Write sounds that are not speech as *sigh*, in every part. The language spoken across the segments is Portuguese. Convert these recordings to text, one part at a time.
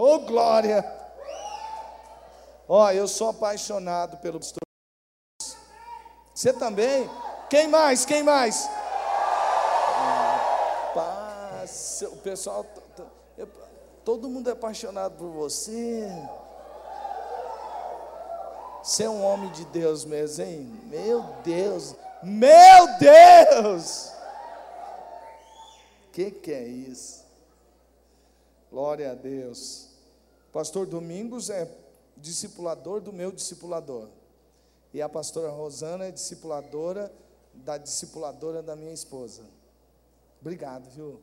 Oh, glória! Ó, oh, eu sou apaixonado pelo pastor. Você também? Quem mais? Quem mais? Paz, o pessoal, todo mundo é apaixonado por você. Você é um homem de Deus mesmo, hein? Meu Deus, meu Deus! Que que é isso? Glória a Deus. Pastor Domingos é discipulador do meu discipulador. E a pastora Rosana é discipuladora da discipuladora da minha esposa. Obrigado, viu?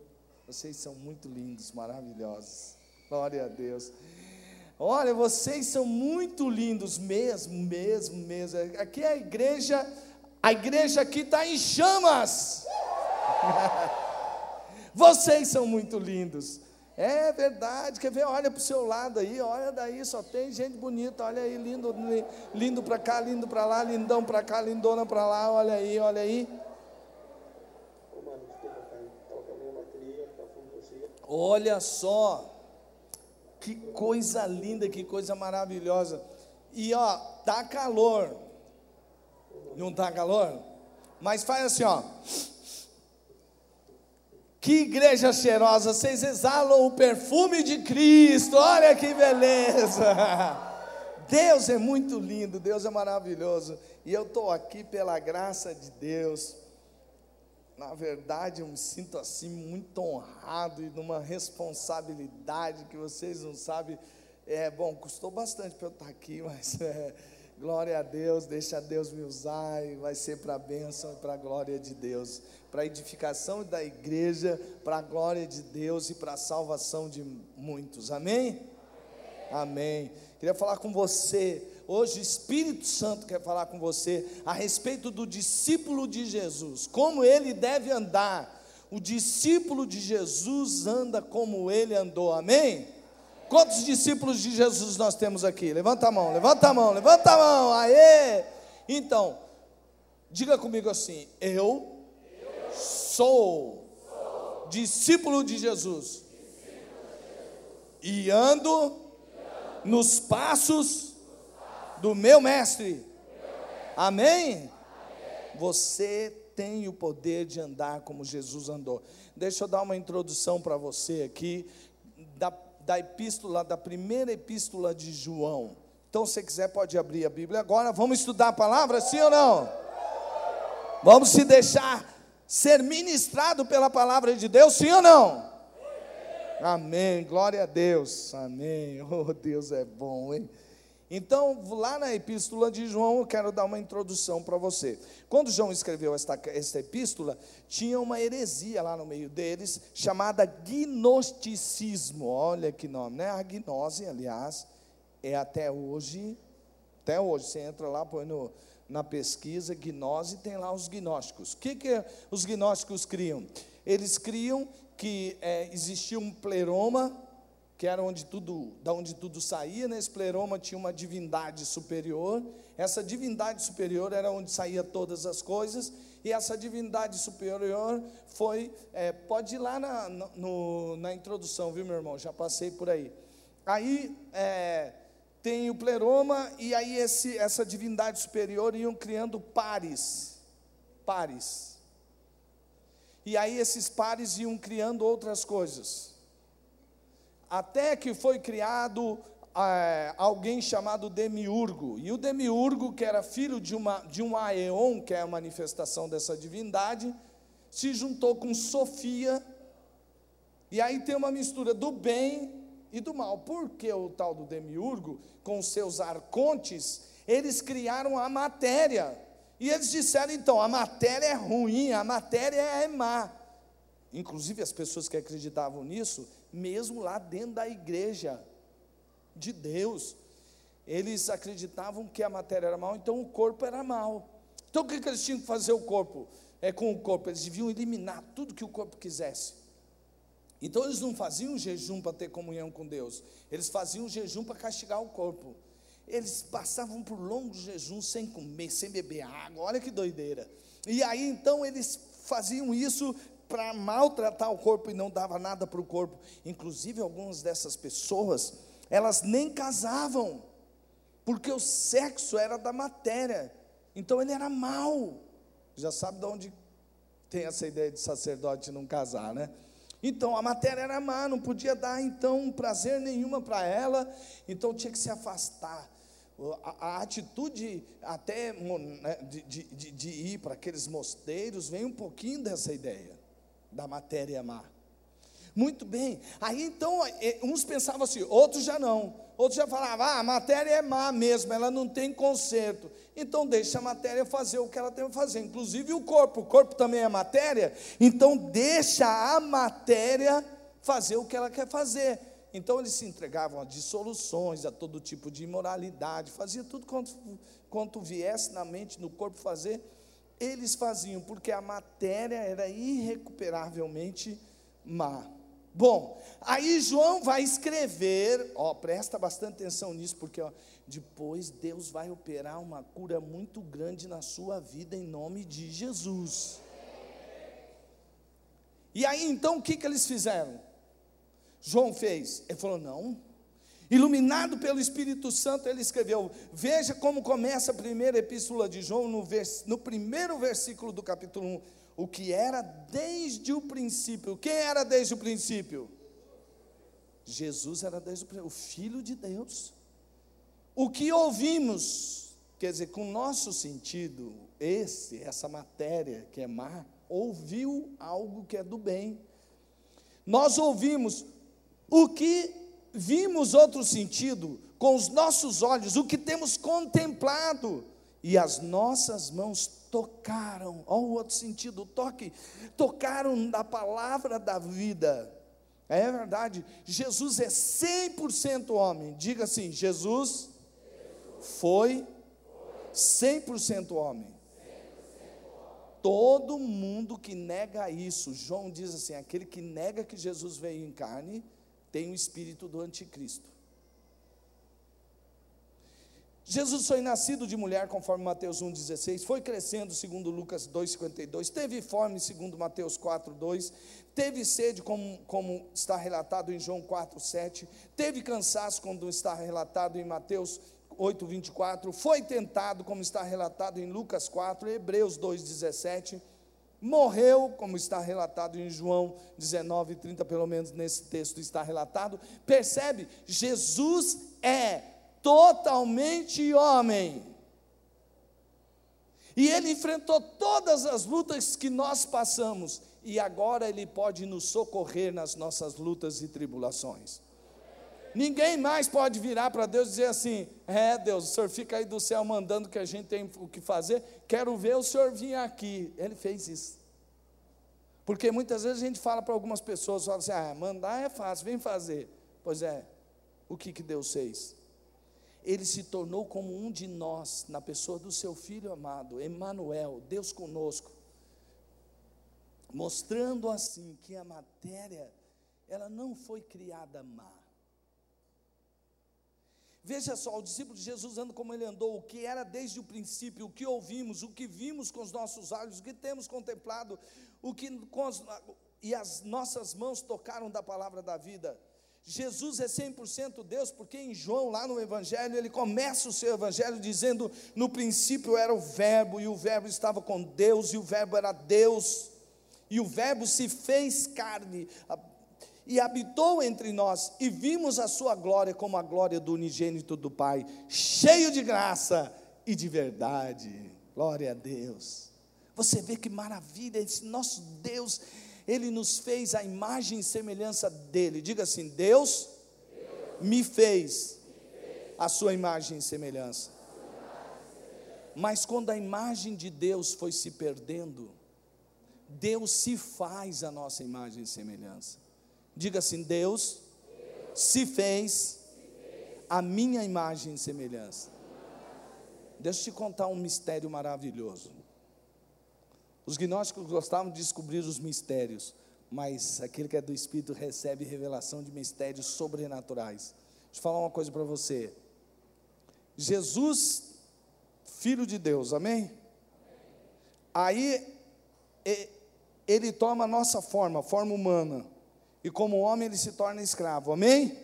Vocês são muito lindos, maravilhosos. Glória a Deus. Olha, vocês são muito lindos mesmo, mesmo, mesmo. Aqui é a igreja, a igreja aqui está em chamas. *laughs* vocês são muito lindos. É verdade, quer ver? Olha para o seu lado aí, olha daí, só tem gente bonita, olha aí, lindo, lindo para cá, lindo para lá, lindão para cá, lindona para lá, olha aí, olha aí. Olha só, que coisa linda, que coisa maravilhosa. E ó, tá calor. Não tá calor? Mas faz assim, ó. Que igreja cheirosa, vocês exalam o perfume de Cristo, olha que beleza. *laughs* Deus é muito lindo, Deus é maravilhoso, e eu estou aqui pela graça de Deus. Na verdade, eu me sinto assim muito honrado e numa responsabilidade que vocês não sabem. É bom, custou bastante para eu estar aqui, *laughs* mas é, glória a Deus, deixa Deus me usar e vai ser para a bênção e para a glória de Deus para a edificação da igreja, para a glória de Deus e para a salvação de muitos. Amém? Amém? Amém. Queria falar com você. Hoje o Espírito Santo quer falar com você a respeito do discípulo de Jesus, como ele deve andar. O discípulo de Jesus anda como ele andou, amém? Quantos discípulos de Jesus nós temos aqui? Levanta a mão, levanta a mão, levanta a mão, aê! Então, diga comigo assim: eu Sou discípulo de Jesus e ando nos passos do meu mestre. Amém? Você tem o poder de andar como Jesus andou. Deixa eu dar uma introdução para você aqui da, epístola, da primeira epístola de João. Então, se quiser, pode abrir a Bíblia agora. Vamos estudar a palavra, sim ou não? Vamos se deixar ser ministrado pela palavra de Deus, sim ou não? Amém, glória a Deus, amém. Oh, Deus é bom, hein? Então, lá na epístola de João, eu quero dar uma introdução para você. Quando João escreveu esta, esta epístola, tinha uma heresia lá no meio deles, chamada gnosticismo. Olha que nome, né? A gnose, aliás, é até hoje, até hoje, você entra lá, põe no, na pesquisa gnose, tem lá os gnósticos. O que, que os gnósticos criam? Eles criam que é, existia um pleroma, que era onde tudo, da onde tudo saía, né? pleroma tinha uma divindade superior, essa divindade superior era onde saía todas as coisas, e essa divindade superior foi, é, pode ir lá na, no, na introdução, viu meu irmão, já passei por aí. Aí, é, tem o pleroma, e aí esse, essa divindade superior iam criando pares. Pares. E aí esses pares iam criando outras coisas. Até que foi criado é, alguém chamado Demiurgo. E o Demiurgo, que era filho de, uma, de um Aeon, que é a manifestação dessa divindade, se juntou com Sofia. E aí tem uma mistura do bem e do mal. Porque o tal do Demiurgo, com seus arcontes, eles criaram a matéria. E eles disseram então: a matéria é ruim, a matéria é má. Inclusive as pessoas que acreditavam nisso, mesmo lá dentro da igreja de Deus, eles acreditavam que a matéria era mal, então o corpo era mal. Então o que, eles tinham que fazer o corpo? É com o corpo, eles deviam eliminar tudo que o corpo quisesse. Então eles não faziam jejum para ter comunhão com Deus, eles faziam jejum para castigar o corpo. Eles passavam por longos jejuns sem comer, sem beber água, olha que doideira. E aí então eles faziam isso para maltratar o corpo e não dava nada para o corpo. Inclusive, algumas dessas pessoas, elas nem casavam, porque o sexo era da matéria. Então ele era mau. Já sabe de onde tem essa ideia de sacerdote não casar, né? Então a matéria era má, não podia dar então prazer nenhuma para ela, então tinha que se afastar. A, a atitude até né, de, de, de, de ir para aqueles mosteiros vem um pouquinho dessa ideia da matéria má. Muito bem, aí então uns pensavam assim, outros já não. Outros já falavam, ah, a matéria é má mesmo, ela não tem conserto. Então deixa a matéria fazer o que ela tem que fazer, inclusive o corpo. O corpo também é matéria, então deixa a matéria fazer o que ela quer fazer. Então eles se entregavam a dissoluções, a todo tipo de imoralidade, fazia tudo quanto, quanto viesse na mente, no corpo fazer, eles faziam, porque a matéria era irrecuperavelmente má. Bom, aí João vai escrever, ó, presta bastante atenção nisso, porque ó, depois Deus vai operar uma cura muito grande na sua vida em nome de Jesus. E aí então o que, que eles fizeram? João fez, ele falou: não, Iluminado pelo Espírito Santo, ele escreveu. Veja como começa a primeira epístola de João, no, vers, no primeiro versículo do capítulo 1 o que era desde o princípio. Quem era desde o princípio? Jesus era desde o princípio, o Filho de Deus. O que ouvimos, quer dizer, com o nosso sentido, esse, essa matéria que é má, ouviu algo que é do bem. Nós ouvimos o que vimos outro sentido, com os nossos olhos, o que temos contemplado, e as nossas mãos tocaram, olha o outro sentido, o toque, tocaram na palavra da vida. É verdade, Jesus é 100% homem. Diga assim: Jesus foi 100% homem. Todo mundo que nega isso, João diz assim: aquele que nega que Jesus veio em carne, tem o espírito do anticristo. Jesus foi nascido de mulher, conforme Mateus 1,16, foi crescendo, segundo Lucas 2,52, teve fome, segundo Mateus 4,2, teve sede, como, como está relatado em João 4,7, teve cansaço, como está relatado em Mateus 8,24, foi tentado, como está relatado em Lucas 4, Hebreus 2,17, morreu, como está relatado em João 19, 30, pelo menos nesse texto está relatado, percebe? Jesus é totalmente homem. E ele enfrentou todas as lutas que nós passamos, e agora ele pode nos socorrer nas nossas lutas e tribulações. Ninguém mais pode virar para Deus e dizer assim: é, Deus, o senhor fica aí do céu mandando que a gente tem o que fazer, quero ver o senhor vir aqui. Ele fez isso. Porque muitas vezes a gente fala para algumas pessoas, fala assim: ah, mandar é fácil, vem fazer. Pois é, o que, que Deus fez? ele se tornou como um de nós, na pessoa do seu filho amado, Emmanuel, Deus conosco, mostrando assim que a matéria, ela não foi criada má. Veja só, o discípulo de Jesus anda como ele andou, o que era desde o princípio, o que ouvimos, o que vimos com os nossos olhos, o que temos contemplado, o que as, e as nossas mãos tocaram da palavra da vida. Jesus é 100% Deus, porque em João, lá no Evangelho, ele começa o seu Evangelho dizendo: no princípio era o Verbo, e o Verbo estava com Deus, e o Verbo era Deus, e o Verbo se fez carne e habitou entre nós, e vimos a sua glória como a glória do unigênito do Pai, cheio de graça e de verdade. Glória a Deus. Você vê que maravilha, esse nosso Deus ele nos fez a imagem e semelhança dele. Diga assim: Deus, Deus me, fez me fez a sua imagem e semelhança. Mas quando a imagem de Deus foi se perdendo, Deus se faz a nossa imagem e semelhança. Diga assim: Deus, Deus se, fez se fez a minha imagem e semelhança. Deixa eu te contar um mistério maravilhoso. Os gnósticos gostavam de descobrir os mistérios, mas aquele que é do Espírito recebe revelação de mistérios sobrenaturais. Deixa eu falar uma coisa para você. Jesus, Filho de Deus, amém? Aí, ele toma a nossa forma, forma humana, e como homem ele se torna escravo, amém?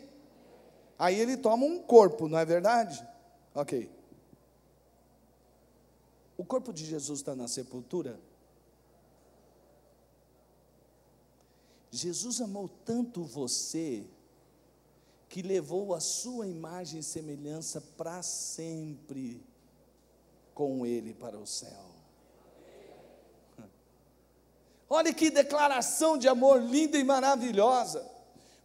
Aí ele toma um corpo, não é verdade? Ok. O corpo de Jesus está na sepultura? Jesus amou tanto você, que levou a sua imagem e semelhança para sempre com ele para o céu. Olha que declaração de amor linda e maravilhosa.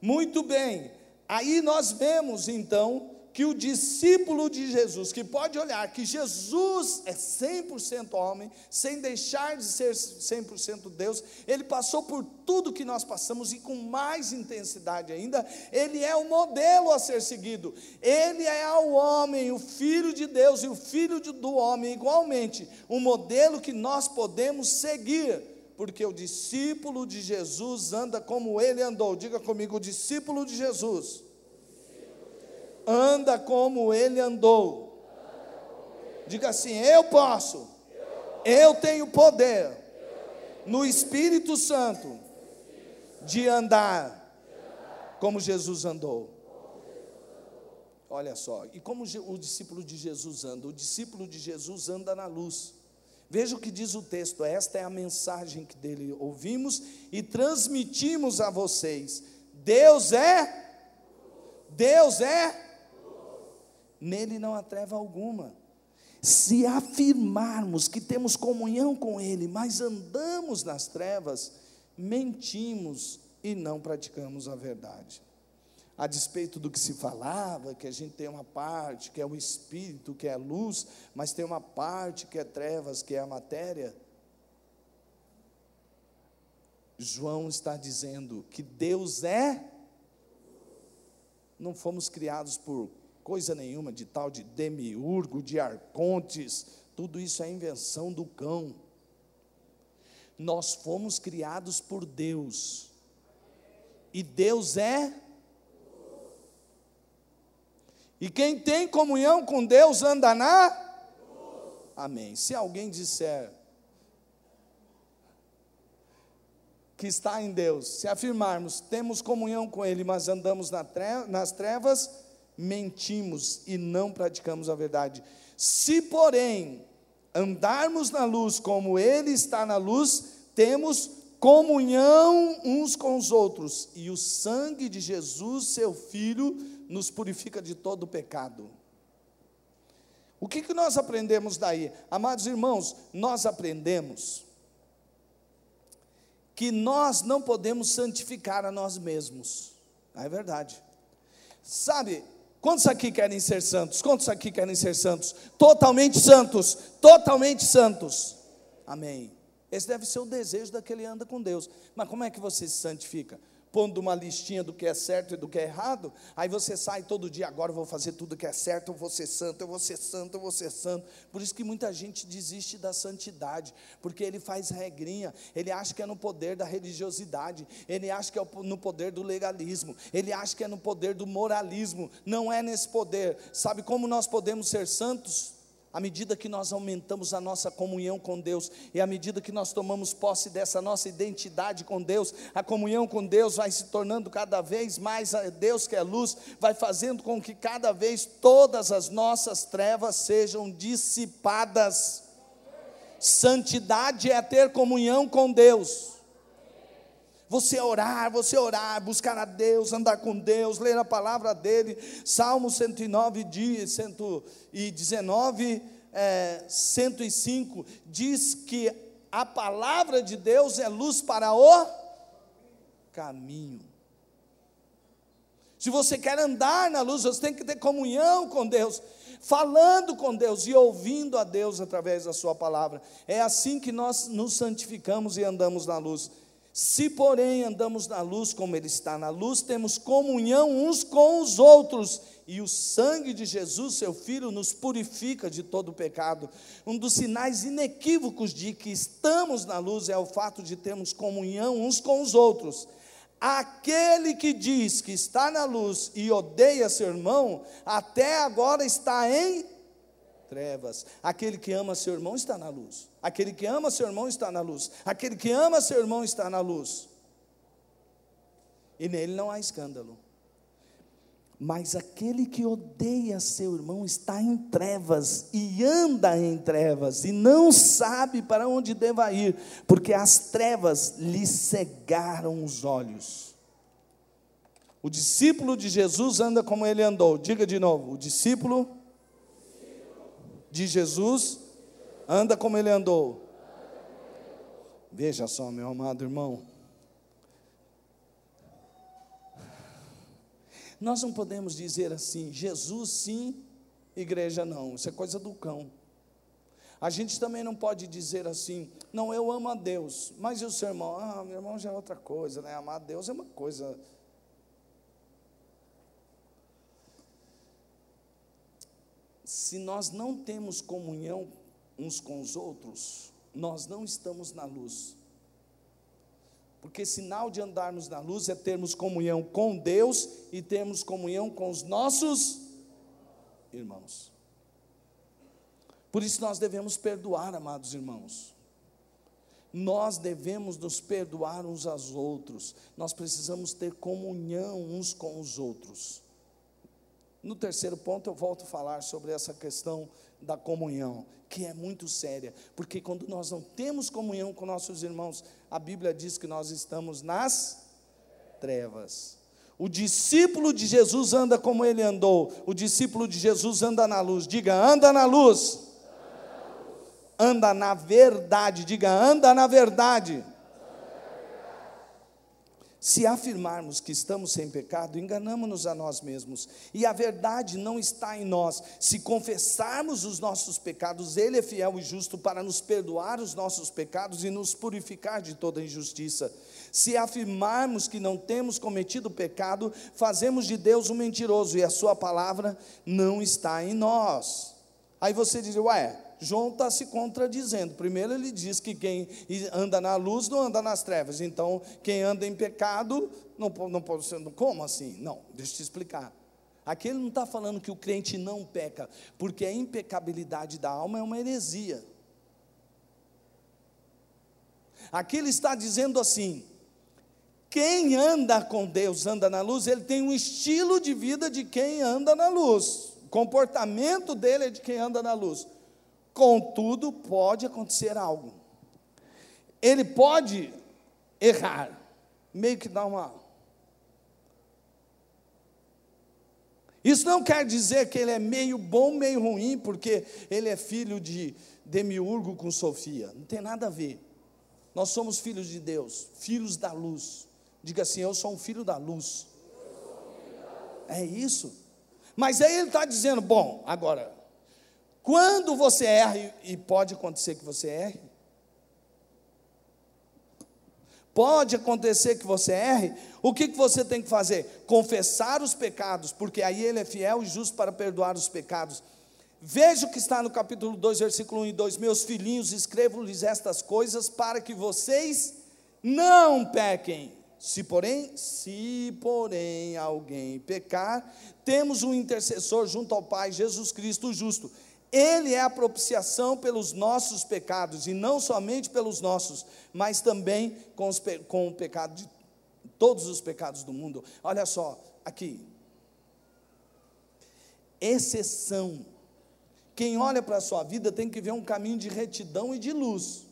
Muito bem, aí nós vemos então que o discípulo de Jesus, que pode olhar que Jesus é 100% homem, sem deixar de ser 100% Deus, ele passou por tudo que nós passamos e com mais intensidade ainda, ele é o modelo a ser seguido. Ele é o homem, o filho de Deus e o filho do homem igualmente, um modelo que nós podemos seguir porque o discípulo de Jesus anda como ele andou. Diga comigo, o discípulo de Jesus anda como ele andou. Diga assim: Eu posso, eu tenho poder no Espírito Santo de andar como Jesus andou. Olha só, e como o discípulo de Jesus anda? O discípulo de Jesus anda na luz. Veja o que diz o texto, esta é a mensagem que dele ouvimos e transmitimos a vocês. Deus é, Deus é nele não há treva alguma. Se afirmarmos que temos comunhão com Ele, mas andamos nas trevas, mentimos e não praticamos a verdade. A despeito do que se falava, que a gente tem uma parte que é o espírito, que é a luz, mas tem uma parte que é trevas, que é a matéria. João está dizendo que Deus é, não fomos criados por coisa nenhuma de tal de demiurgo, de arcontes, tudo isso é invenção do cão. Nós fomos criados por Deus, e Deus é. E quem tem comunhão com Deus anda na. Amém. Se alguém disser que está em Deus, se afirmarmos temos comunhão com Ele, mas andamos nas trevas, mentimos e não praticamos a verdade. Se, porém, andarmos na luz como Ele está na luz, temos comunhão uns com os outros, e o sangue de Jesus, seu Filho, nos purifica de todo o pecado. O que, que nós aprendemos daí? Amados irmãos, nós aprendemos que nós não podemos santificar a nós mesmos. É verdade. Sabe, Quantos aqui querem ser santos? Quantos aqui querem ser santos? Totalmente santos, totalmente santos. Amém. Esse deve ser o desejo daquele que anda com Deus. Mas como é que você se santifica? Pondo uma listinha do que é certo e do que é errado, aí você sai todo dia, agora eu vou fazer tudo que é certo, eu vou ser santo, eu vou ser santo, eu vou ser santo. Por isso que muita gente desiste da santidade, porque ele faz regrinha, ele acha que é no poder da religiosidade, ele acha que é no poder do legalismo, ele acha que é no poder do moralismo, não é nesse poder. Sabe como nós podemos ser santos? À medida que nós aumentamos a nossa comunhão com Deus, e à medida que nós tomamos posse dessa nossa identidade com Deus, a comunhão com Deus vai se tornando cada vez mais a Deus que é luz, vai fazendo com que cada vez todas as nossas trevas sejam dissipadas. Santidade é ter comunhão com Deus. Você orar, você orar, buscar a Deus, andar com Deus, ler a palavra dele. Salmo 109, 119, é, 105 diz que a palavra de Deus é luz para o caminho. Se você quer andar na luz, você tem que ter comunhão com Deus, falando com Deus e ouvindo a Deus através da Sua palavra. É assim que nós nos santificamos e andamos na luz. Se, porém, andamos na luz como Ele está na luz, temos comunhão uns com os outros, e o sangue de Jesus, seu Filho, nos purifica de todo pecado. Um dos sinais inequívocos de que estamos na luz é o fato de termos comunhão uns com os outros. Aquele que diz que está na luz e odeia seu irmão, até agora está em trevas. Aquele que ama seu irmão está na luz. Aquele que ama seu irmão está na luz. Aquele que ama seu irmão está na luz. E nele não há escândalo. Mas aquele que odeia seu irmão está em trevas e anda em trevas e não sabe para onde deva ir, porque as trevas lhe cegaram os olhos. O discípulo de Jesus anda como ele andou. Diga de novo: o discípulo de Jesus anda como ele andou. Veja só, meu amado irmão. Nós não podemos dizer assim, Jesus sim, igreja não, isso é coisa do cão. A gente também não pode dizer assim, não, eu amo a Deus, mas e o seu irmão? Ah, meu irmão já é outra coisa, né? Amar a Deus é uma coisa. Se nós não temos comunhão uns com os outros, nós não estamos na luz. Porque sinal de andarmos na luz é termos comunhão com Deus e termos comunhão com os nossos irmãos. Por isso nós devemos perdoar, amados irmãos. Nós devemos nos perdoar uns aos outros. Nós precisamos ter comunhão uns com os outros. No terceiro ponto, eu volto a falar sobre essa questão da comunhão que é muito séria, porque quando nós não temos comunhão com nossos irmãos, a Bíblia diz que nós estamos nas trevas. O discípulo de Jesus anda como ele andou, o discípulo de Jesus anda na luz, diga, anda na luz, anda na verdade, diga, anda na verdade. Se afirmarmos que estamos sem pecado, enganamos-nos a nós mesmos, e a verdade não está em nós. Se confessarmos os nossos pecados, Ele é fiel e justo para nos perdoar os nossos pecados e nos purificar de toda injustiça. Se afirmarmos que não temos cometido pecado, fazemos de Deus um mentiroso e a Sua palavra não está em nós. Aí você diz, ué, João está se contradizendo. Primeiro, ele diz que quem anda na luz não anda nas trevas. Então, quem anda em pecado não, não pode ser. Como assim? Não, deixa eu te explicar. Aqui ele não está falando que o crente não peca, porque a impecabilidade da alma é uma heresia. Aqui ele está dizendo assim: quem anda com Deus, anda na luz, ele tem um estilo de vida de quem anda na luz. O comportamento dele é de quem anda na luz. Contudo, pode acontecer algo. Ele pode errar, meio que dar uma. Isso não quer dizer que ele é meio bom, meio ruim, porque ele é filho de Demiurgo com Sofia. Não tem nada a ver. Nós somos filhos de Deus, filhos da luz. Diga assim: Eu sou um filho da luz. É isso. Mas aí ele está dizendo: Bom, agora, quando você erra, e pode acontecer que você erre, pode acontecer que você erre, o que, que você tem que fazer? Confessar os pecados, porque aí Ele é fiel e justo para perdoar os pecados. Veja o que está no capítulo 2, versículo 1 e 2: Meus filhinhos, escrevo-lhes estas coisas para que vocês não pequem. Se porém, se porém alguém pecar, temos um intercessor junto ao Pai, Jesus Cristo justo ele é a propiciação pelos nossos pecados, e não somente pelos nossos, mas também com, os, com o pecado de todos os pecados do mundo. Olha só, aqui. Exceção. Quem olha para a sua vida tem que ver um caminho de retidão e de luz.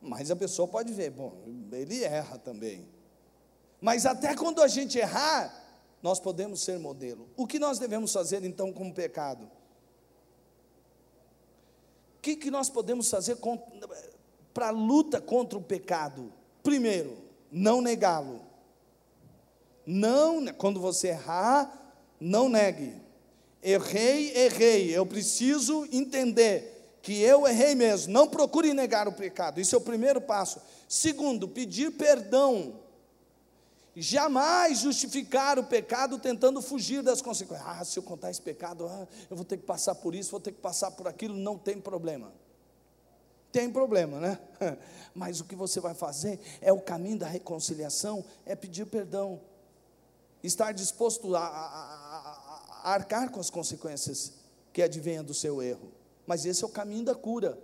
Mas a pessoa pode ver, bom, ele erra também. Mas até quando a gente errar, nós podemos ser modelo. O que nós devemos fazer então com o pecado? Que, que nós podemos fazer para a luta contra o pecado? Primeiro, não negá-lo. Não, quando você errar, não negue. Errei, errei. Eu preciso entender que eu errei mesmo. Não procure negar o pecado. Isso é o primeiro passo. Segundo, pedir perdão Jamais justificar o pecado tentando fugir das consequências. Ah, se eu contar esse pecado, ah, eu vou ter que passar por isso, vou ter que passar por aquilo. Não tem problema. Tem problema, né? *laughs* Mas o que você vai fazer é o caminho da reconciliação, é pedir perdão, estar disposto a, a, a, a arcar com as consequências que advenha do seu erro. Mas esse é o caminho da cura.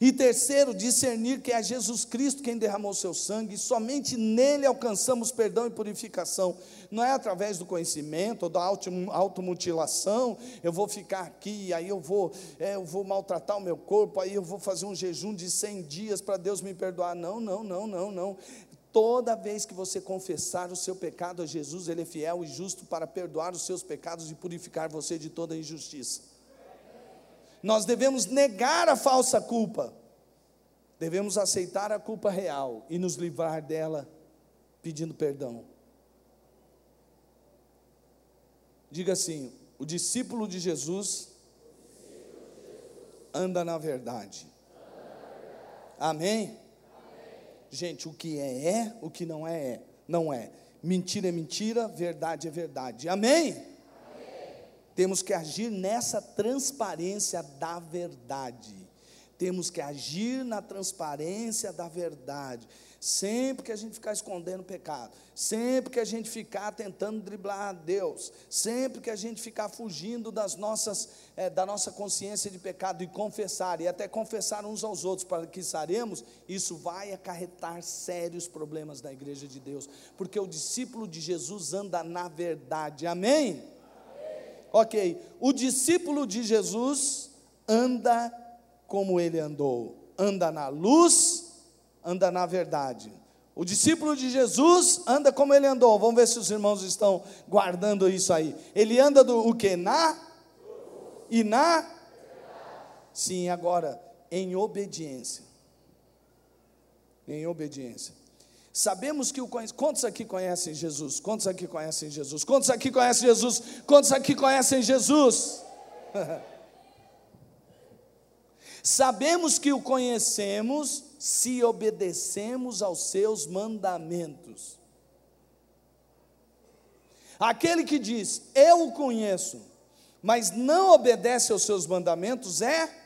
E terceiro, discernir que é Jesus Cristo quem derramou seu sangue, e somente nele alcançamos perdão e purificação. Não é através do conhecimento ou da automutilação, eu vou ficar aqui, aí eu vou, é, eu vou maltratar o meu corpo, aí eu vou fazer um jejum de 100 dias para Deus me perdoar. Não, não, não, não, não. Toda vez que você confessar o seu pecado a Jesus, Ele é fiel e justo para perdoar os seus pecados e purificar você de toda injustiça. Nós devemos negar a falsa culpa, devemos aceitar a culpa real e nos livrar dela pedindo perdão. Diga assim: o discípulo de Jesus anda na verdade. Amém? Gente, o que é, é, o que não é, é. Não é. Mentira é mentira, verdade é verdade. Amém? Temos que agir nessa transparência da verdade. Temos que agir na transparência da verdade. Sempre que a gente ficar escondendo o pecado, sempre que a gente ficar tentando driblar a Deus, sempre que a gente ficar fugindo das nossas, é, da nossa consciência de pecado e confessar, e até confessar uns aos outros para que saremos, isso vai acarretar sérios problemas na igreja de Deus, porque o discípulo de Jesus anda na verdade, amém? Ok, o discípulo de Jesus anda como ele andou, anda na luz, anda na verdade. O discípulo de Jesus anda como ele andou. Vamos ver se os irmãos estão guardando isso aí. Ele anda do o que? Na e na Sim, agora em obediência. Em obediência. Sabemos que o quantos aqui conhecem Jesus? Quantos aqui conhecem Jesus? Quantos aqui conhecem Jesus? Quantos aqui conhecem Jesus? *laughs* Sabemos que o conhecemos se obedecemos aos seus mandamentos. Aquele que diz, eu o conheço, mas não obedece aos seus mandamentos, é.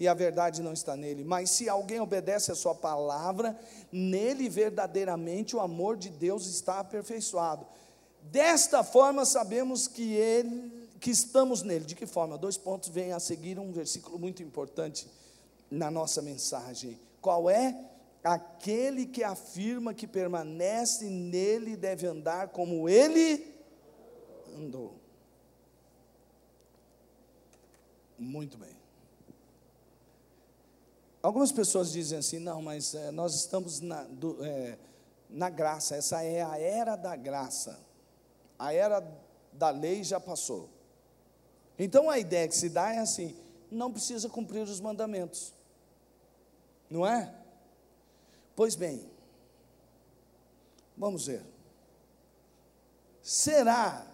E a verdade não está nele. Mas se alguém obedece a sua palavra, nele verdadeiramente o amor de Deus está aperfeiçoado. Desta forma sabemos que ele que estamos nele. De que forma? Dois pontos vêm a seguir um versículo muito importante na nossa mensagem. Qual é? Aquele que afirma que permanece nele deve andar como ele andou. Muito bem. Algumas pessoas dizem assim: não, mas é, nós estamos na, do, é, na graça, essa é a era da graça, a era da lei já passou. Então a ideia que se dá é assim: não precisa cumprir os mandamentos. Não é? Pois bem, vamos ver. Será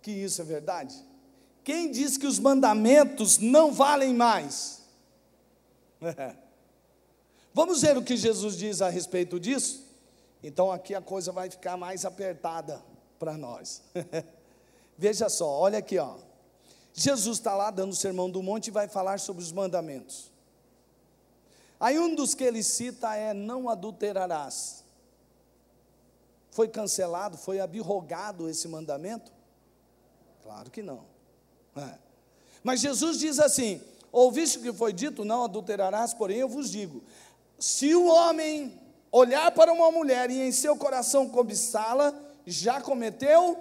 que isso é verdade? Quem diz que os mandamentos não valem mais? *laughs* Vamos ver o que Jesus diz a respeito disso? Então aqui a coisa vai ficar mais apertada para nós. *laughs* Veja só, olha aqui, ó. Jesus está lá dando o sermão do monte e vai falar sobre os mandamentos. Aí um dos que ele cita é: não adulterarás. Foi cancelado, foi abirrogado esse mandamento? Claro que não. É. Mas Jesus diz assim: ouviste o que foi dito, não adulterarás, porém eu vos digo: se o homem olhar para uma mulher e em seu coração cobiçá-la, já cometeu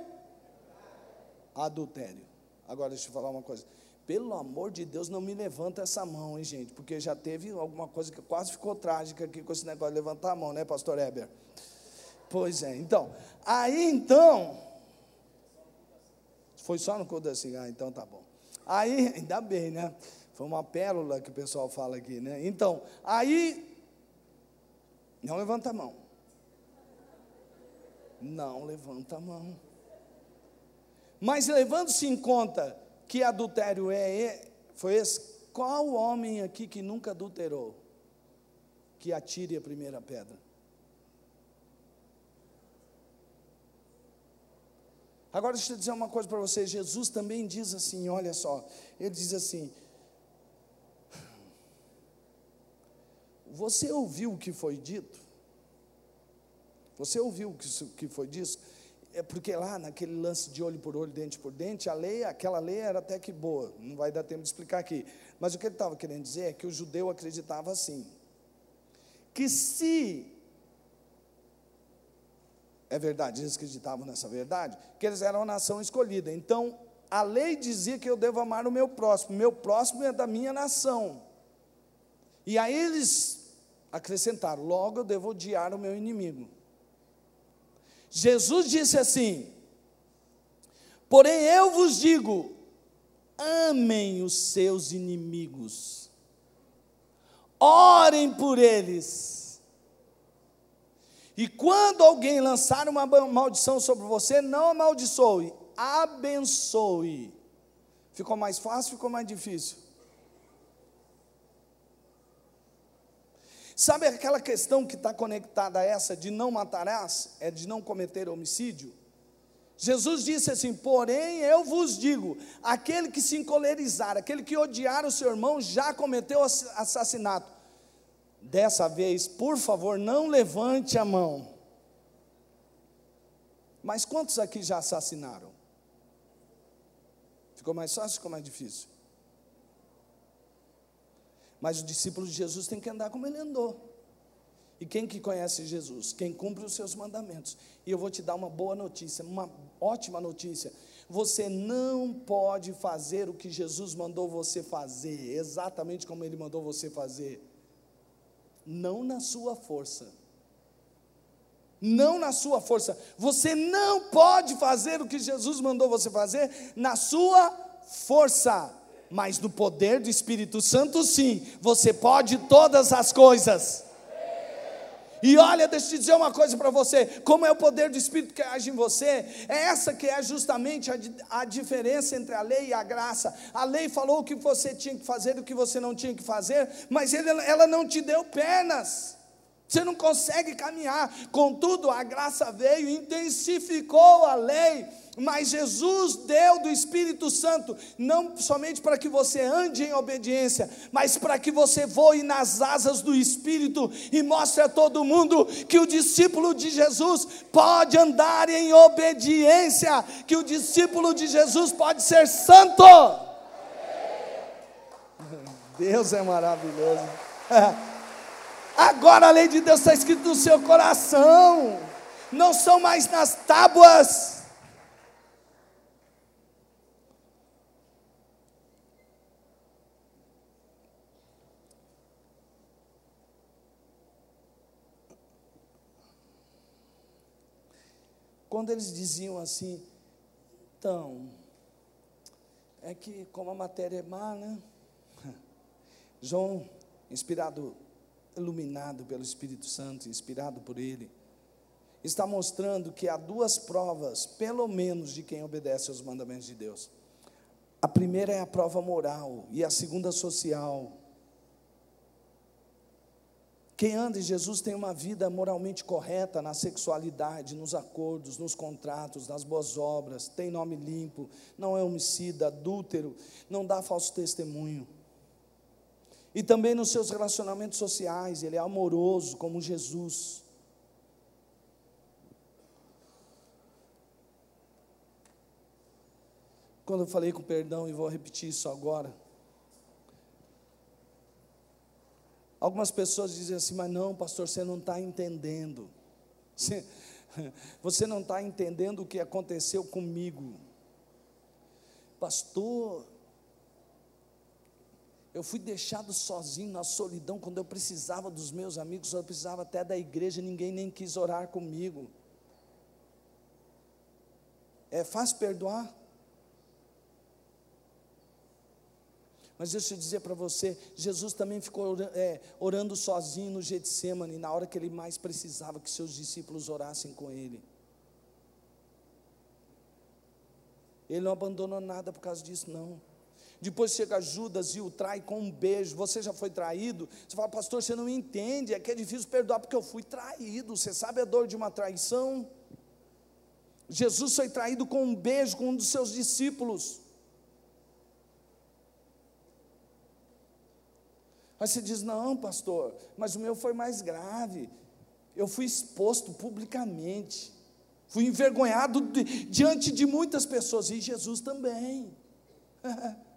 adultério. Agora deixa eu falar uma coisa. Pelo amor de Deus, não me levanta essa mão, hein, gente? Porque já teve alguma coisa que quase ficou trágica aqui com esse negócio de levantar a mão, né, pastor Heber? Pois é, então. Aí então. Foi só no culto da cigarra, então tá bom. Aí, ainda bem, né? Foi uma pérola que o pessoal fala aqui, né? Então, aí. Não levanta a mão. Não levanta a mão. Mas levando-se em conta que adultério é, foi esse? Qual homem aqui que nunca adulterou? Que atire a primeira pedra. Agora deixa eu dizer uma coisa para você. Jesus também diz assim: olha só, ele diz assim: Você ouviu o que foi dito? Você ouviu o que foi dito? é porque lá naquele lance de olho por olho, dente por dente, a lei, aquela lei era até que boa, não vai dar tempo de explicar aqui. Mas o que ele estava querendo dizer é que o judeu acreditava assim: que se é verdade, eles acreditavam nessa verdade, que eles eram a nação escolhida. Então, a lei dizia que eu devo amar o meu próximo, meu próximo é da minha nação. E aí eles acrescentaram: logo eu devo odiar o meu inimigo. Jesus disse assim: Porém eu vos digo, amem os seus inimigos, orem por eles. E quando alguém lançar uma maldição sobre você, não amaldiçoe, abençoe. Ficou mais fácil, ficou mais difícil? Sabe aquela questão que está conectada a essa de não matarás, é de não cometer homicídio? Jesus disse assim: Porém, eu vos digo: aquele que se encolerizar, aquele que odiar o seu irmão, já cometeu assassinato. Dessa vez, por favor, não levante a mão. Mas quantos aqui já assassinaram? Ficou mais fácil, ficou mais difícil? Mas o discípulo de Jesus tem que andar como ele andou. E quem que conhece Jesus? Quem cumpre os seus mandamentos. E eu vou te dar uma boa notícia, uma ótima notícia. Você não pode fazer o que Jesus mandou você fazer, exatamente como ele mandou você fazer. Não na sua força. Não na sua força. Você não pode fazer o que Jesus mandou você fazer na sua força mas no poder do Espírito Santo, sim, você pode todas as coisas. E olha, deixa eu te dizer uma coisa para você: como é o poder do Espírito que age em você, é essa que é justamente a, a, diferença entre a lei e a graça. A lei falou o que você tinha que fazer e o que você não tinha que fazer, mas ele, ela não te deu pernas. Você não consegue caminhar. Contudo, a graça veio intensificou a lei. Mas Jesus deu do Espírito Santo, não somente para que você ande em obediência, mas para que você voe nas asas do Espírito e mostre a todo mundo que o discípulo de Jesus pode andar em obediência, que o discípulo de Jesus pode ser santo. *laughs* Deus é maravilhoso. *laughs* Agora a lei de Deus está escrita no seu coração, não são mais nas tábuas. Quando eles diziam assim, então, é que como a matéria é má, né? *laughs* João, inspirado iluminado pelo Espírito Santo, inspirado por Ele, está mostrando que há duas provas, pelo menos, de quem obedece aos mandamentos de Deus. A primeira é a prova moral e a segunda social. Quem anda em Jesus tem uma vida moralmente correta na sexualidade, nos acordos, nos contratos, nas boas obras, tem nome limpo, não é homicida, adúltero, não dá falso testemunho. E também nos seus relacionamentos sociais, ele é amoroso como Jesus. Quando eu falei com perdão, e vou repetir isso agora. Algumas pessoas dizem assim, mas não, pastor, você não está entendendo. Você, *laughs* não está entendendo o que aconteceu comigo. Pastor, eu fui deixado sozinho na solidão quando eu precisava dos meus amigos, eu precisava até da igreja, ninguém nem quis orar comigo. É fácil perdoar? Mas deixa eu dizer para você, Jesus também ficou é, orando sozinho no Getsemane, na hora que ele mais precisava que seus discípulos orassem com ele. Ele não abandonou nada por causa disso, não. Depois chega Judas e o trai com um beijo. Você já foi traído? Você fala, pastor, você não entende. É que é difícil perdoar porque eu fui traído. Você sabe a dor de uma traição? Jesus foi traído com um beijo com um dos seus discípulos. Aí você diz: Não, pastor, mas o meu foi mais grave. Eu fui exposto publicamente. Fui envergonhado de, diante de muitas pessoas, e Jesus também. *laughs*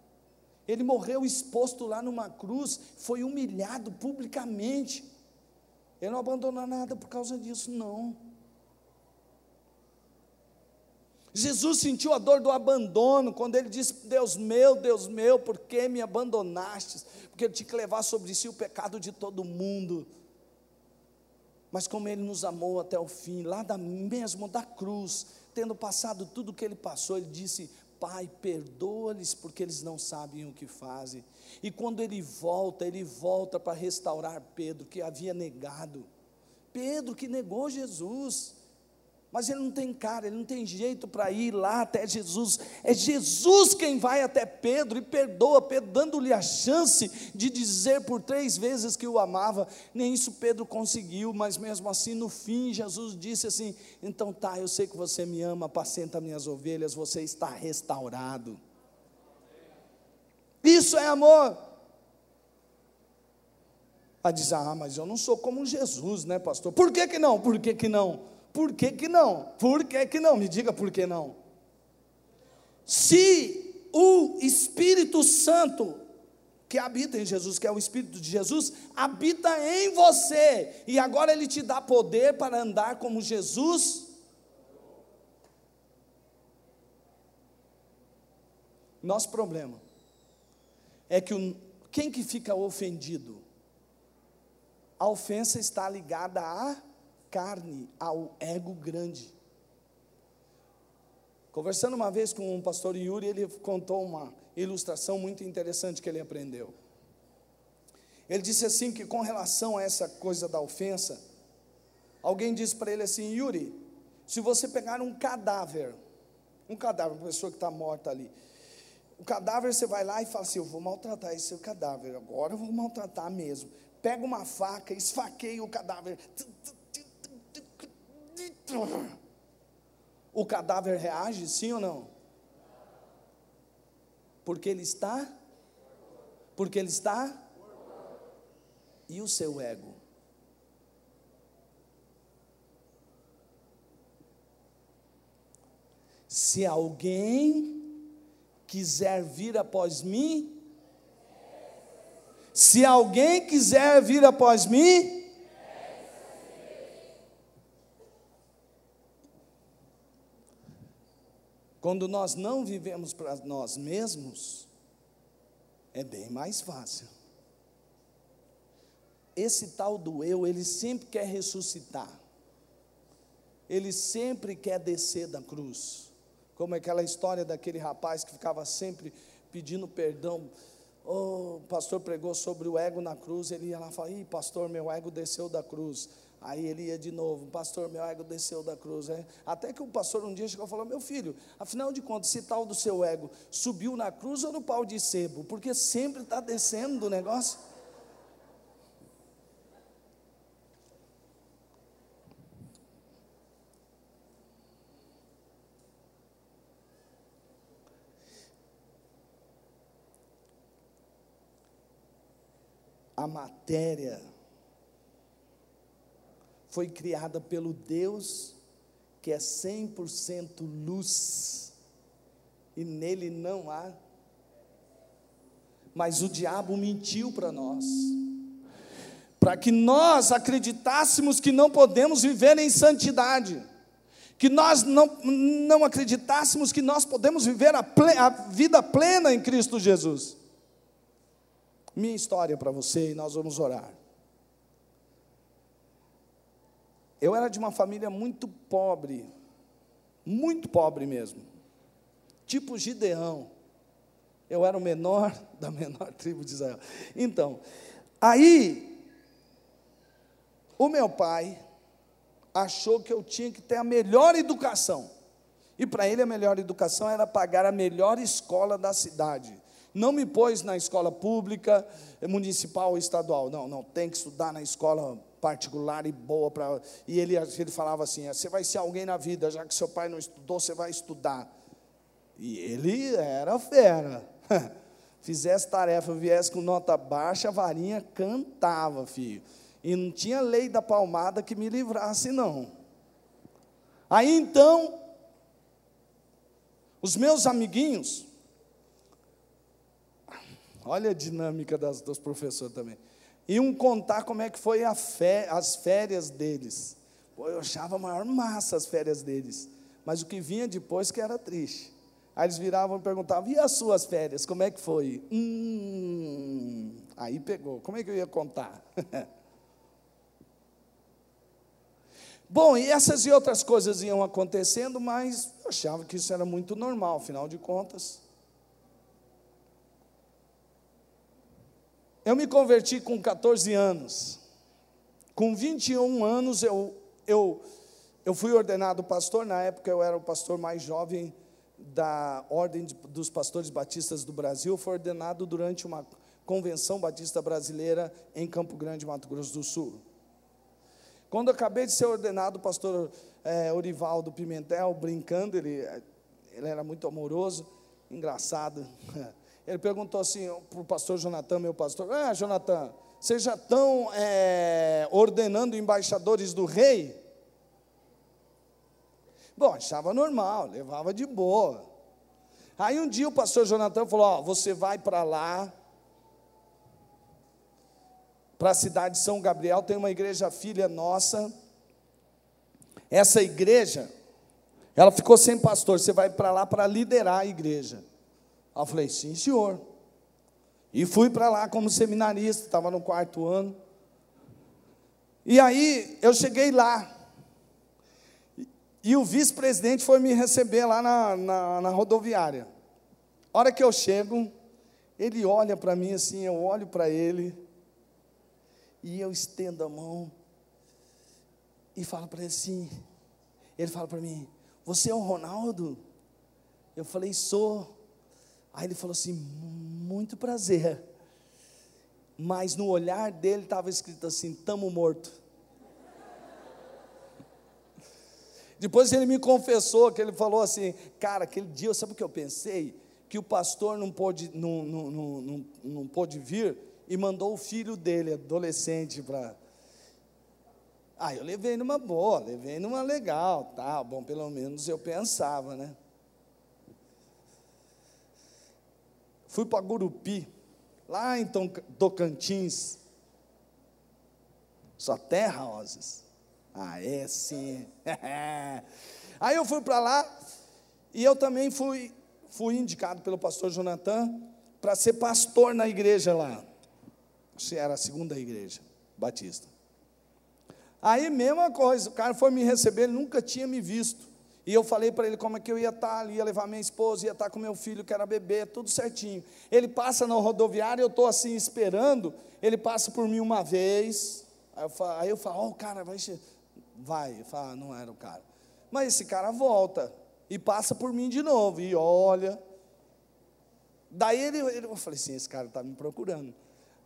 Ele morreu exposto lá numa cruz, foi humilhado publicamente. Ele não abandonou nada por causa disso, não. Jesus sentiu a dor do abandono quando ele disse: Deus meu, Deus meu, por que me abandonaste? Porque ele tinha que levar sobre si o pecado de todo mundo. Mas como ele nos amou até o fim, lá da mesmo da cruz, tendo passado tudo o que ele passou, ele disse: Pai, perdoa-lhes porque eles não sabem o que fazem. E quando ele volta, ele volta para restaurar Pedro, que havia negado. Pedro que negou Jesus mas ele não tem cara, ele não tem jeito para ir lá até Jesus. É Jesus quem vai até Pedro e perdoa Pedro, dando-lhe a chance de dizer por três vezes que o amava. Nem isso Pedro conseguiu, mas mesmo assim, no fim, Jesus disse assim: Então tá, eu sei que você me ama, apacenta minhas ovelhas, você está restaurado. Isso é amor. A dizer, ah, mas eu não sou como Jesus, né, pastor? Por que, que não? Por que, que não? Por que, que não? Por que, que não? Me diga por que não. Se o Espírito Santo que habita em Jesus, que é o Espírito de Jesus, habita em você, e agora ele te dá poder para andar como Jesus. Nosso problema é que o, quem que fica ofendido? A ofensa está ligada a carne, ao ego grande. Conversando uma vez com o pastor Yuri, ele contou uma ilustração muito interessante que ele aprendeu. Ele disse assim que com relação a essa coisa da ofensa, alguém disse para ele assim, Yuri, se você pegar um cadáver, um cadáver, uma pessoa que está morta ali, o cadáver você vai lá e fala assim, eu vou maltratar esse cadáver, agora eu vou maltratar mesmo. Pega uma faca, esfaqueia o cadáver, o cadáver reage, sim ou não? Porque ele está? Porque ele está? E o seu ego? Se alguém quiser vir após mim, se alguém quiser vir após mim, Quando nós não vivemos para nós mesmos, é bem mais fácil. Esse tal do eu, ele sempre quer ressuscitar. Ele sempre quer descer da cruz. Como aquela história daquele rapaz que ficava sempre pedindo perdão. Oh, o pastor pregou sobre o ego na cruz. Ele ia lá e falava: Ih, pastor, meu ego desceu da cruz. Aí ele ia de novo, pastor, meu ego desceu da cruz. É? Até que o pastor um dia chegou e falou: Meu filho, afinal de contas, esse tal do seu ego subiu na cruz ou no pau de sebo? Porque sempre está descendo do negócio. A matéria foi criada pelo Deus que é 100% luz, e nele não há. Mas o diabo mentiu para nós, para que nós acreditássemos que não podemos viver em santidade, que nós não, não acreditássemos que nós podemos viver a, ple, a vida plena em Cristo Jesus. Minha história para você e nós vamos orar. Eu era de uma família muito pobre, muito pobre mesmo, tipo Gideão. Eu era o menor *laughs* da menor tribo de Israel. Então, aí, o meu pai achou que eu tinha que ter a melhor educação. E para ele a melhor educação era pagar a melhor escola da cidade. Não me pôs na escola pública, municipal ou estadual. Não, não, tem que estudar na escola particular e boa para. E ele, ele falava assim: você vai ser alguém na vida, já que seu pai não estudou, você vai estudar. E ele era fera. *laughs* Fizesse tarefa, viesse com nota baixa, a varinha cantava, filho. E não tinha lei da palmada que me livrasse, não. Aí então, os meus amiguinhos, olha a dinâmica das, dos professores também, iam contar como é que foi fé, as férias deles. Pô, eu achava a maior massa as férias deles, mas o que vinha depois que era triste. Aí eles viravam e perguntavam: e as suas férias, como é que foi? Hum, aí pegou, como é que eu ia contar? *laughs* Bom, e essas e outras coisas iam acontecendo, mas eu achava que isso era muito normal, afinal de contas. Eu me converti com 14 anos. Com 21 anos eu, eu, eu fui ordenado pastor, na época eu era o pastor mais jovem da Ordem dos Pastores Batistas do Brasil, foi ordenado durante uma convenção batista brasileira em Campo Grande, Mato Grosso do Sul. Quando eu acabei de ser ordenado, o pastor é, Orivaldo Pimentel, brincando, ele, ele era muito amoroso, engraçado. *laughs* Ele perguntou assim para o pastor Jonathan, meu pastor: Ah, Jonathan, vocês já estão é, ordenando embaixadores do rei? Bom, achava normal, levava de boa. Aí um dia o pastor Jonathan falou: Ó, você vai para lá, para a cidade de São Gabriel, tem uma igreja filha nossa. Essa igreja, ela ficou sem pastor, você vai para lá para liderar a igreja. Aí eu falei, sim, senhor. E fui para lá como seminarista, estava no quarto ano. E aí eu cheguei lá. E o vice-presidente foi me receber lá na, na, na rodoviária. A hora que eu chego, ele olha para mim assim, eu olho para ele e eu estendo a mão e falo para ele assim. Ele fala para mim: Você é o Ronaldo? Eu falei: Sou. Aí ele falou assim: Muito prazer. Mas no olhar dele estava escrito assim: Tamo morto. Depois ele me confessou que ele falou assim: Cara, aquele dia, sabe o que eu pensei? Que o pastor não pôde, não, não, não, não, pôde vir e mandou o filho dele, adolescente, para. Ah, eu levei numa boa, levei numa legal, tá, bom, pelo menos eu pensava, né? Fui para Gurupi, lá em Tocantins. Sua terra, Rosas? Ah, é sim. *laughs* Aí eu fui para lá e eu também fui, fui indicado pelo pastor Jonathan para ser pastor na igreja lá era a segunda igreja batista. Aí, mesma coisa, o cara foi me receber, ele nunca tinha me visto. E eu falei para ele como é que eu ia estar ali, ia levar minha esposa, ia estar com meu filho, que era bebê, tudo certinho. Ele passa na rodoviária, eu estou assim esperando, ele passa por mim uma vez. Aí eu falo, eu falo oh, o cara vai. Vai, fala, ah, não era o cara. Mas esse cara volta e passa por mim de novo, e olha. Daí ele, ele eu falei assim: esse cara está me procurando.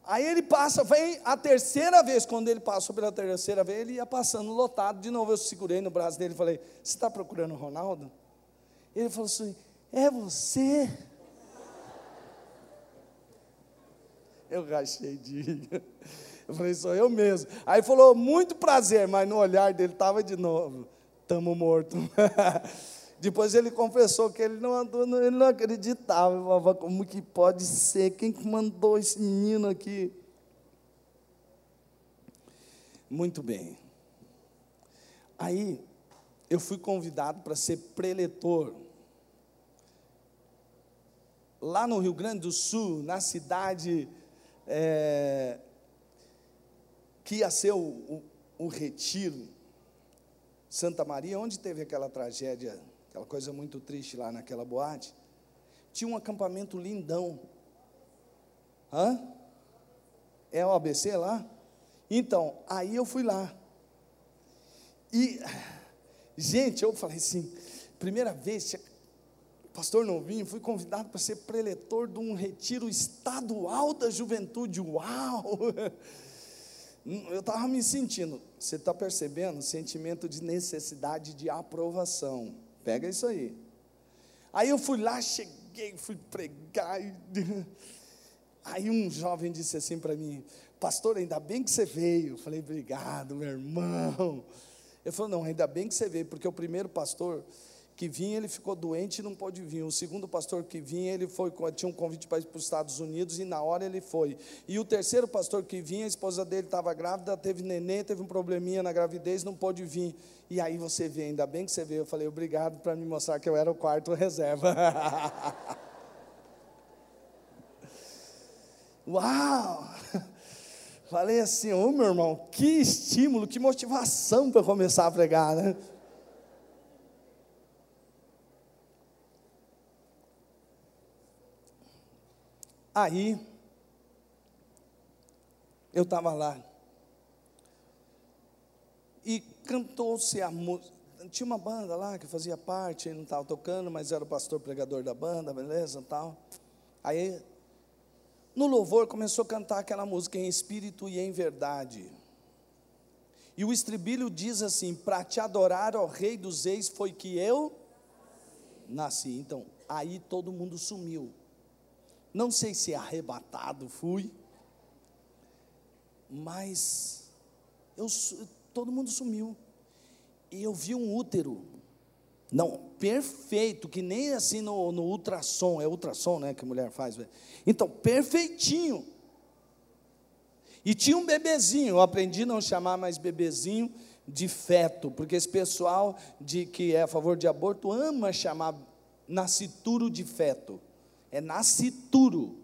Aí ele passa, vem a terceira vez, quando ele passou pela terceira vez, ele ia passando lotado. De novo eu segurei no braço dele e falei: Você está procurando o Ronaldo? Ele falou assim: É você? Eu rachei de. Eu falei: Sou eu mesmo. Aí falou: Muito prazer, mas no olhar dele estava de novo: Estamos mortos. *laughs* Depois ele confessou que ele não andou, ele não acreditava. Como que pode ser? Quem mandou esse menino aqui? Muito bem. Aí eu fui convidado para ser preletor. Lá no Rio Grande do Sul, na cidade é, que ia ser o, o, o retiro, Santa Maria, onde teve aquela tragédia aquela coisa muito triste lá naquela boate, tinha um acampamento lindão. Hã? É o ABC lá? Então, aí eu fui lá. E, gente, eu falei assim, primeira vez, pastor Novinho, fui convidado para ser preletor de um retiro estadual da juventude. Uau! *laughs* Eu estava me sentindo, você está percebendo? Sentimento de necessidade de aprovação. Pega isso aí. Aí eu fui lá, cheguei, fui pregar. *laughs* Aí um jovem disse assim para mim: Pastor, ainda bem que você veio. Eu falei: Obrigado, meu irmão. Ele falou: Não, ainda bem que você veio, porque o primeiro pastor que vinha, ele ficou doente e não pôde vir. O segundo pastor que vinha, ele foi, tinha um convite para ir para os Estados Unidos e na hora ele foi. E o terceiro pastor que vinha, a esposa dele estava grávida, teve neném, teve um probleminha na gravidez, não pôde vir. E aí você vê, ainda bem que você veio. Eu falei, obrigado para me mostrar que eu era o quarto reserva. *laughs* Uau! Falei assim, ô oh, meu irmão, que estímulo, que motivação para começar a pregar, né? Aí, eu estava lá, e cantou-se a música. Tinha uma banda lá que fazia parte, ele não estava tocando, mas era o pastor pregador da banda, beleza tal. Aí, no louvor, começou a cantar aquela música em espírito e em verdade. E o estribilho diz assim: Para te adorar, ó Rei dos Reis, foi que eu nasci. Então, aí todo mundo sumiu. Não sei se arrebatado fui, mas eu, todo mundo sumiu. E eu vi um útero, não, perfeito, que nem assim no, no ultrassom, é ultrassom, né, que a mulher faz. Então, perfeitinho. E tinha um bebezinho, eu aprendi a não chamar mais bebezinho de feto, porque esse pessoal de que é a favor de aborto ama chamar nascituro de feto é nascituro.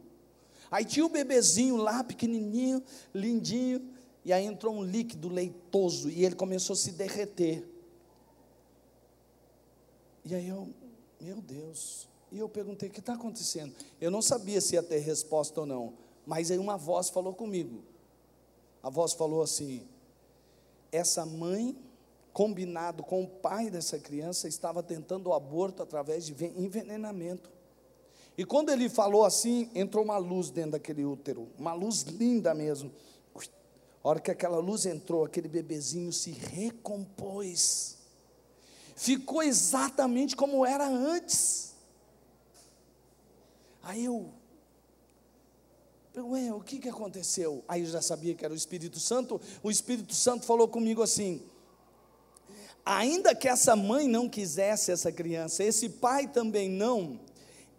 Aí tinha o bebezinho lá, pequenininho, lindinho, e aí entrou um líquido leitoso e ele começou a se derreter. E aí eu, meu Deus, e eu perguntei: o que está acontecendo? Eu não sabia se ia ter resposta ou não, mas aí uma voz falou comigo. A voz falou assim: essa mãe, combinado com o pai dessa criança, estava tentando o aborto através de envenenamento. E quando ele falou assim, entrou uma luz dentro daquele útero, uma luz linda mesmo. A hora que aquela luz entrou, aquele bebezinho se recompôs. Ficou exatamente como era antes. Aí eu, ué, o que, que aconteceu? Aí eu já sabia que era o Espírito Santo. O Espírito Santo falou comigo assim: ainda que essa mãe não quisesse essa criança, esse pai também não,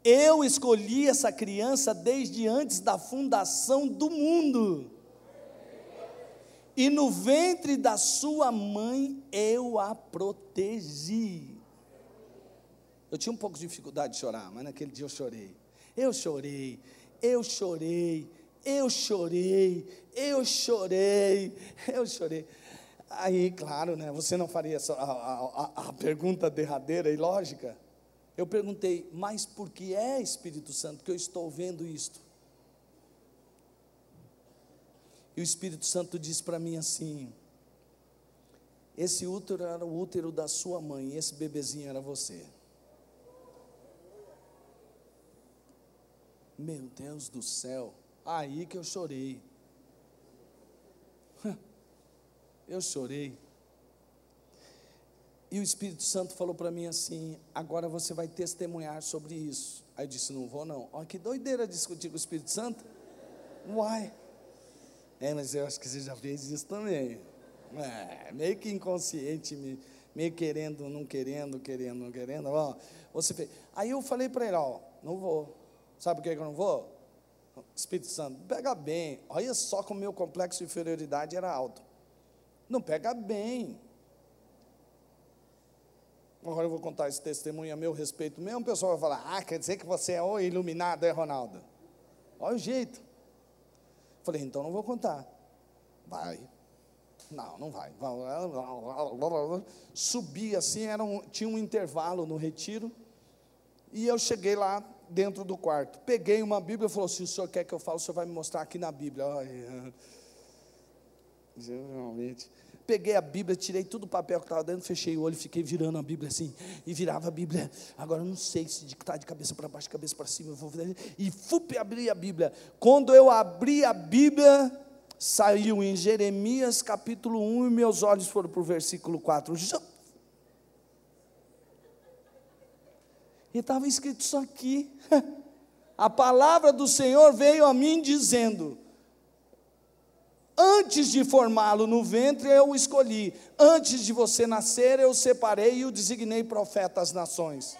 eu escolhi essa criança desde antes da fundação do mundo. E no ventre da sua mãe eu a protegi. Eu tinha um pouco de dificuldade de chorar, mas naquele dia eu chorei. Eu chorei, eu chorei, eu chorei, eu chorei, eu chorei. Aí, claro, né, você não faria a, a, a pergunta derradeira e lógica. Eu perguntei, mas por que é Espírito Santo que eu estou vendo isto? E o Espírito Santo disse para mim assim: esse útero era o útero da sua mãe, esse bebezinho era você. Meu Deus do céu, aí que eu chorei. *laughs* Eu chorei. E o Espírito Santo falou para mim assim: agora você vai testemunhar sobre isso. Aí eu disse: não vou não. Olha que doideira discutir com o Espírito Santo. Uai. É, mas eu acho que você já fez isso também. É, meio que inconsciente, meio querendo, não querendo, querendo, não querendo. Ó, você fez. Aí eu falei para ele: ó, não vou. Sabe por que eu não vou? Espírito Santo, pega bem. Olha só como meu complexo de inferioridade era alto. Não pega bem. Agora eu vou contar esse testemunho a meu respeito mesmo. O pessoal vai falar: Ah, quer dizer que você é o iluminado, é Ronaldo? Olha o jeito. Falei: Então não vou contar. Vai. Não, não vai. Subi assim, era um, tinha um intervalo no retiro. E eu cheguei lá dentro do quarto. Peguei uma Bíblia e falou: Se o senhor quer que eu fale, o senhor vai me mostrar aqui na Bíblia. Ai, *laughs* geralmente peguei a Bíblia, tirei tudo o papel que estava dentro, fechei o olho, fiquei virando a Bíblia assim, e virava a Bíblia. Agora eu não sei se está de cabeça para baixo, cabeça para cima, eu vou e fup, abri a Bíblia. Quando eu abri a Bíblia, saiu em Jeremias capítulo 1 e meus olhos foram para o versículo 4. E estava escrito isso aqui. *laughs* A palavra do Senhor veio a mim dizendo: Antes de formá-lo no ventre, eu o escolhi. Antes de você nascer, eu o separei e o designei profeta às nações.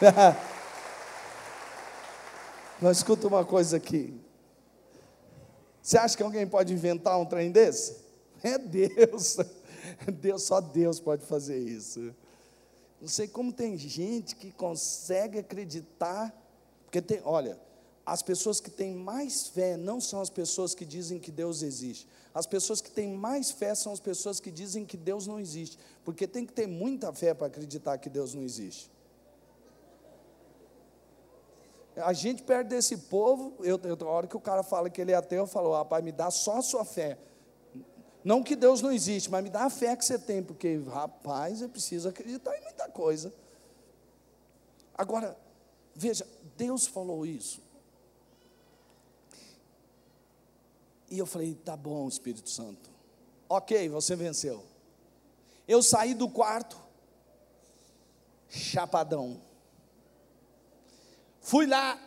*laughs* Mas escuta uma coisa aqui. Você acha que alguém pode inventar um trem desse? É Deus. *laughs* *laughs* Deus, só Deus pode fazer isso. Não sei como tem gente que consegue acreditar, porque tem, olha, as pessoas que têm mais fé não são as pessoas que dizem que Deus existe. As pessoas que têm mais fé são as pessoas que dizem que Deus não existe, porque tem que ter muita fé para acreditar que Deus não existe. A gente perto desse povo, eu, eu, a hora que o cara fala que ele é ateu, eu falo, rapaz, me dá só a sua fé. Não que Deus não existe, mas me dá a fé que você tem, porque, rapaz, eu preciso acreditar em muita coisa. Agora, veja, Deus falou isso. E eu falei, tá bom, Espírito Santo. Ok, você venceu. Eu saí do quarto, chapadão. Fui lá,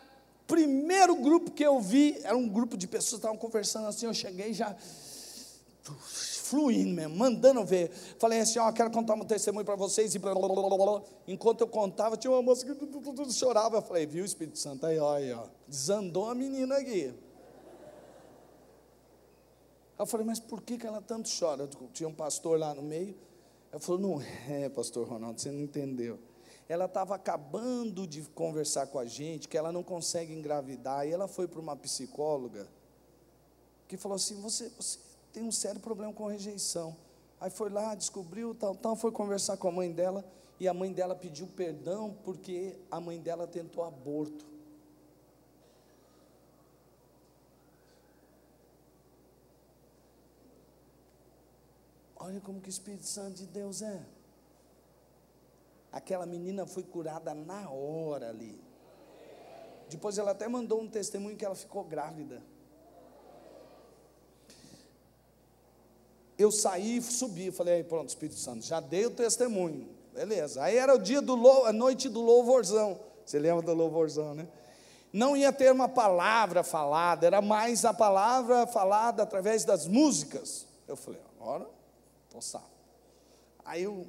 primeiro grupo que eu vi, era um grupo de pessoas que estavam conversando assim, eu cheguei já fluindo mesmo, mandando ver. Falei assim, ó, quero contar um testemunho para vocês e blá, blá, blá. Enquanto eu contava, tinha uma moça que chorava. Eu falei, viu, Espírito Santo, aí, ó, aí, ó. Desandou a menina aqui. Eu falei, mas por que, que ela tanto chora? Tinha um pastor lá no meio. Eu falei, não é, pastor Ronaldo, você não entendeu ela estava acabando de conversar com a gente, que ela não consegue engravidar, e ela foi para uma psicóloga, que falou assim: você, você tem um sério problema com rejeição. Aí foi lá, descobriu, tal, tal, foi conversar com a mãe dela, e a mãe dela pediu perdão porque a mãe dela tentou aborto. Olha como que o Espírito Santo de Deus é. Aquela menina foi curada na hora ali. Depois ela até mandou um testemunho que ela ficou grávida. Eu saí e subi, falei, pronto, Espírito Santo, já dei o testemunho. Beleza. Aí era o dia do a noite do louvorzão. Você lembra do louvorzão, né? Não ia ter uma palavra falada, era mais a palavra falada através das músicas. Eu falei, agora estou salvo. Aí o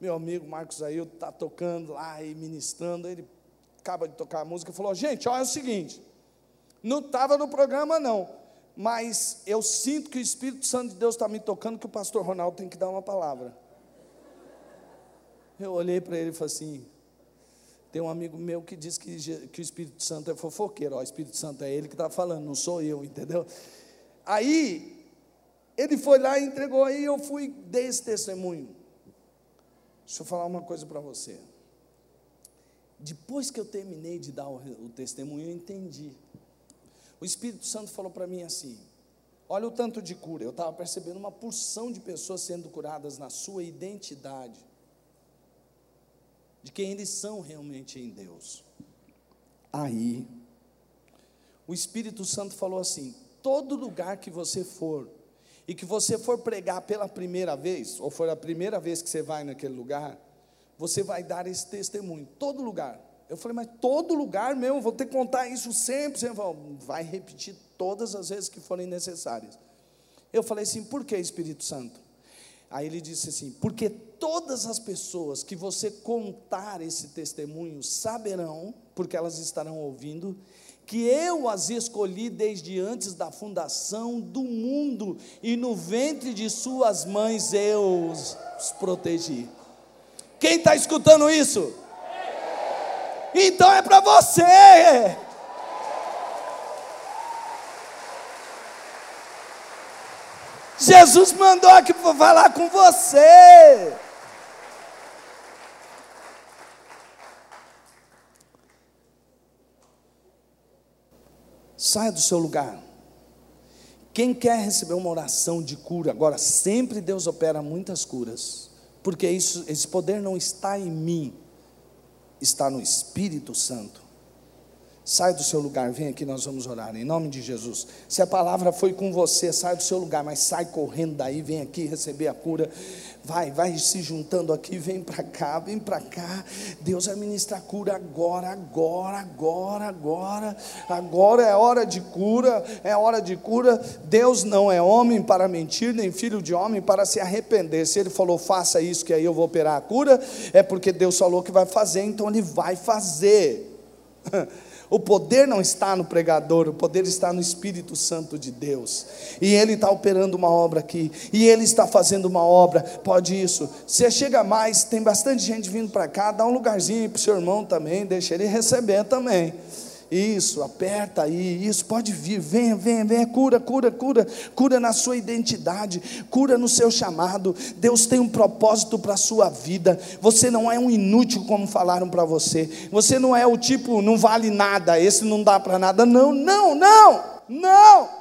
meu amigo Marcos Ail está tocando lá e ministrando, ele acaba de tocar a música e falou: Gente, olha o seguinte, não estava no programa não, mas eu sinto que o Espírito Santo de Deus está me tocando, que o pastor Ronaldo tem que dar uma palavra. Eu olhei para ele e falei assim: tem um amigo meu que diz que, que o Espírito Santo é fofoqueiro, ó, o Espírito Santo é ele que está falando, não sou eu, entendeu? Aí, ele foi lá e entregou, aí eu fui, dei esse testemunho. Deixa eu falar uma coisa para você. Depois que eu terminei de dar o, o testemunho, eu entendi. O Espírito Santo falou para mim assim: olha o tanto de cura. Eu estava percebendo uma porção de pessoas sendo curadas na sua identidade, de quem eles são realmente em Deus. Aí, o Espírito Santo falou assim: todo lugar que você for, e que você for pregar pela primeira vez, ou for a primeira vez que você vai naquele lugar, você vai dar esse testemunho, todo lugar. Eu falei, mas todo lugar mesmo, vou ter que contar isso sempre, sempre. Vai repetir todas as vezes que forem necessárias. Eu falei assim, por que Espírito Santo? Aí ele disse assim: porque todas as pessoas que você contar esse testemunho saberão, porque elas estarão ouvindo, que eu as escolhi desde antes da fundação do mundo, e no ventre de suas mães eu os protegi. Quem está escutando isso? Então é para você. Jesus mandou aqui para falar com você. Saia do seu lugar. Quem quer receber uma oração de cura, agora sempre Deus opera muitas curas, porque isso, esse poder não está em mim, está no Espírito Santo. Sai do seu lugar, vem aqui, nós vamos orar, em nome de Jesus. Se a palavra foi com você, sai do seu lugar, mas sai correndo daí, vem aqui receber a cura. Vai, vai se juntando aqui, vem para cá, vem para cá. Deus vai ministrar cura agora, agora, agora, agora. Agora é hora de cura, é hora de cura. Deus não é homem para mentir, nem filho de homem para se arrepender. Se ele falou, faça isso, que aí eu vou operar a cura, é porque Deus falou que vai fazer, então ele vai fazer. *laughs* O poder não está no pregador, o poder está no Espírito Santo de Deus. E Ele está operando uma obra aqui. E Ele está fazendo uma obra. Pode isso. Você chega mais, tem bastante gente vindo para cá, dá um lugarzinho para o seu irmão também, deixa ele receber também. Isso, aperta aí, isso, pode vir, venha, venha, venha, cura, cura, cura, cura na sua identidade, cura no seu chamado. Deus tem um propósito para a sua vida. Você não é um inútil, como falaram para você. Você não é o tipo, não vale nada, esse não dá para nada. Não, não, não, não.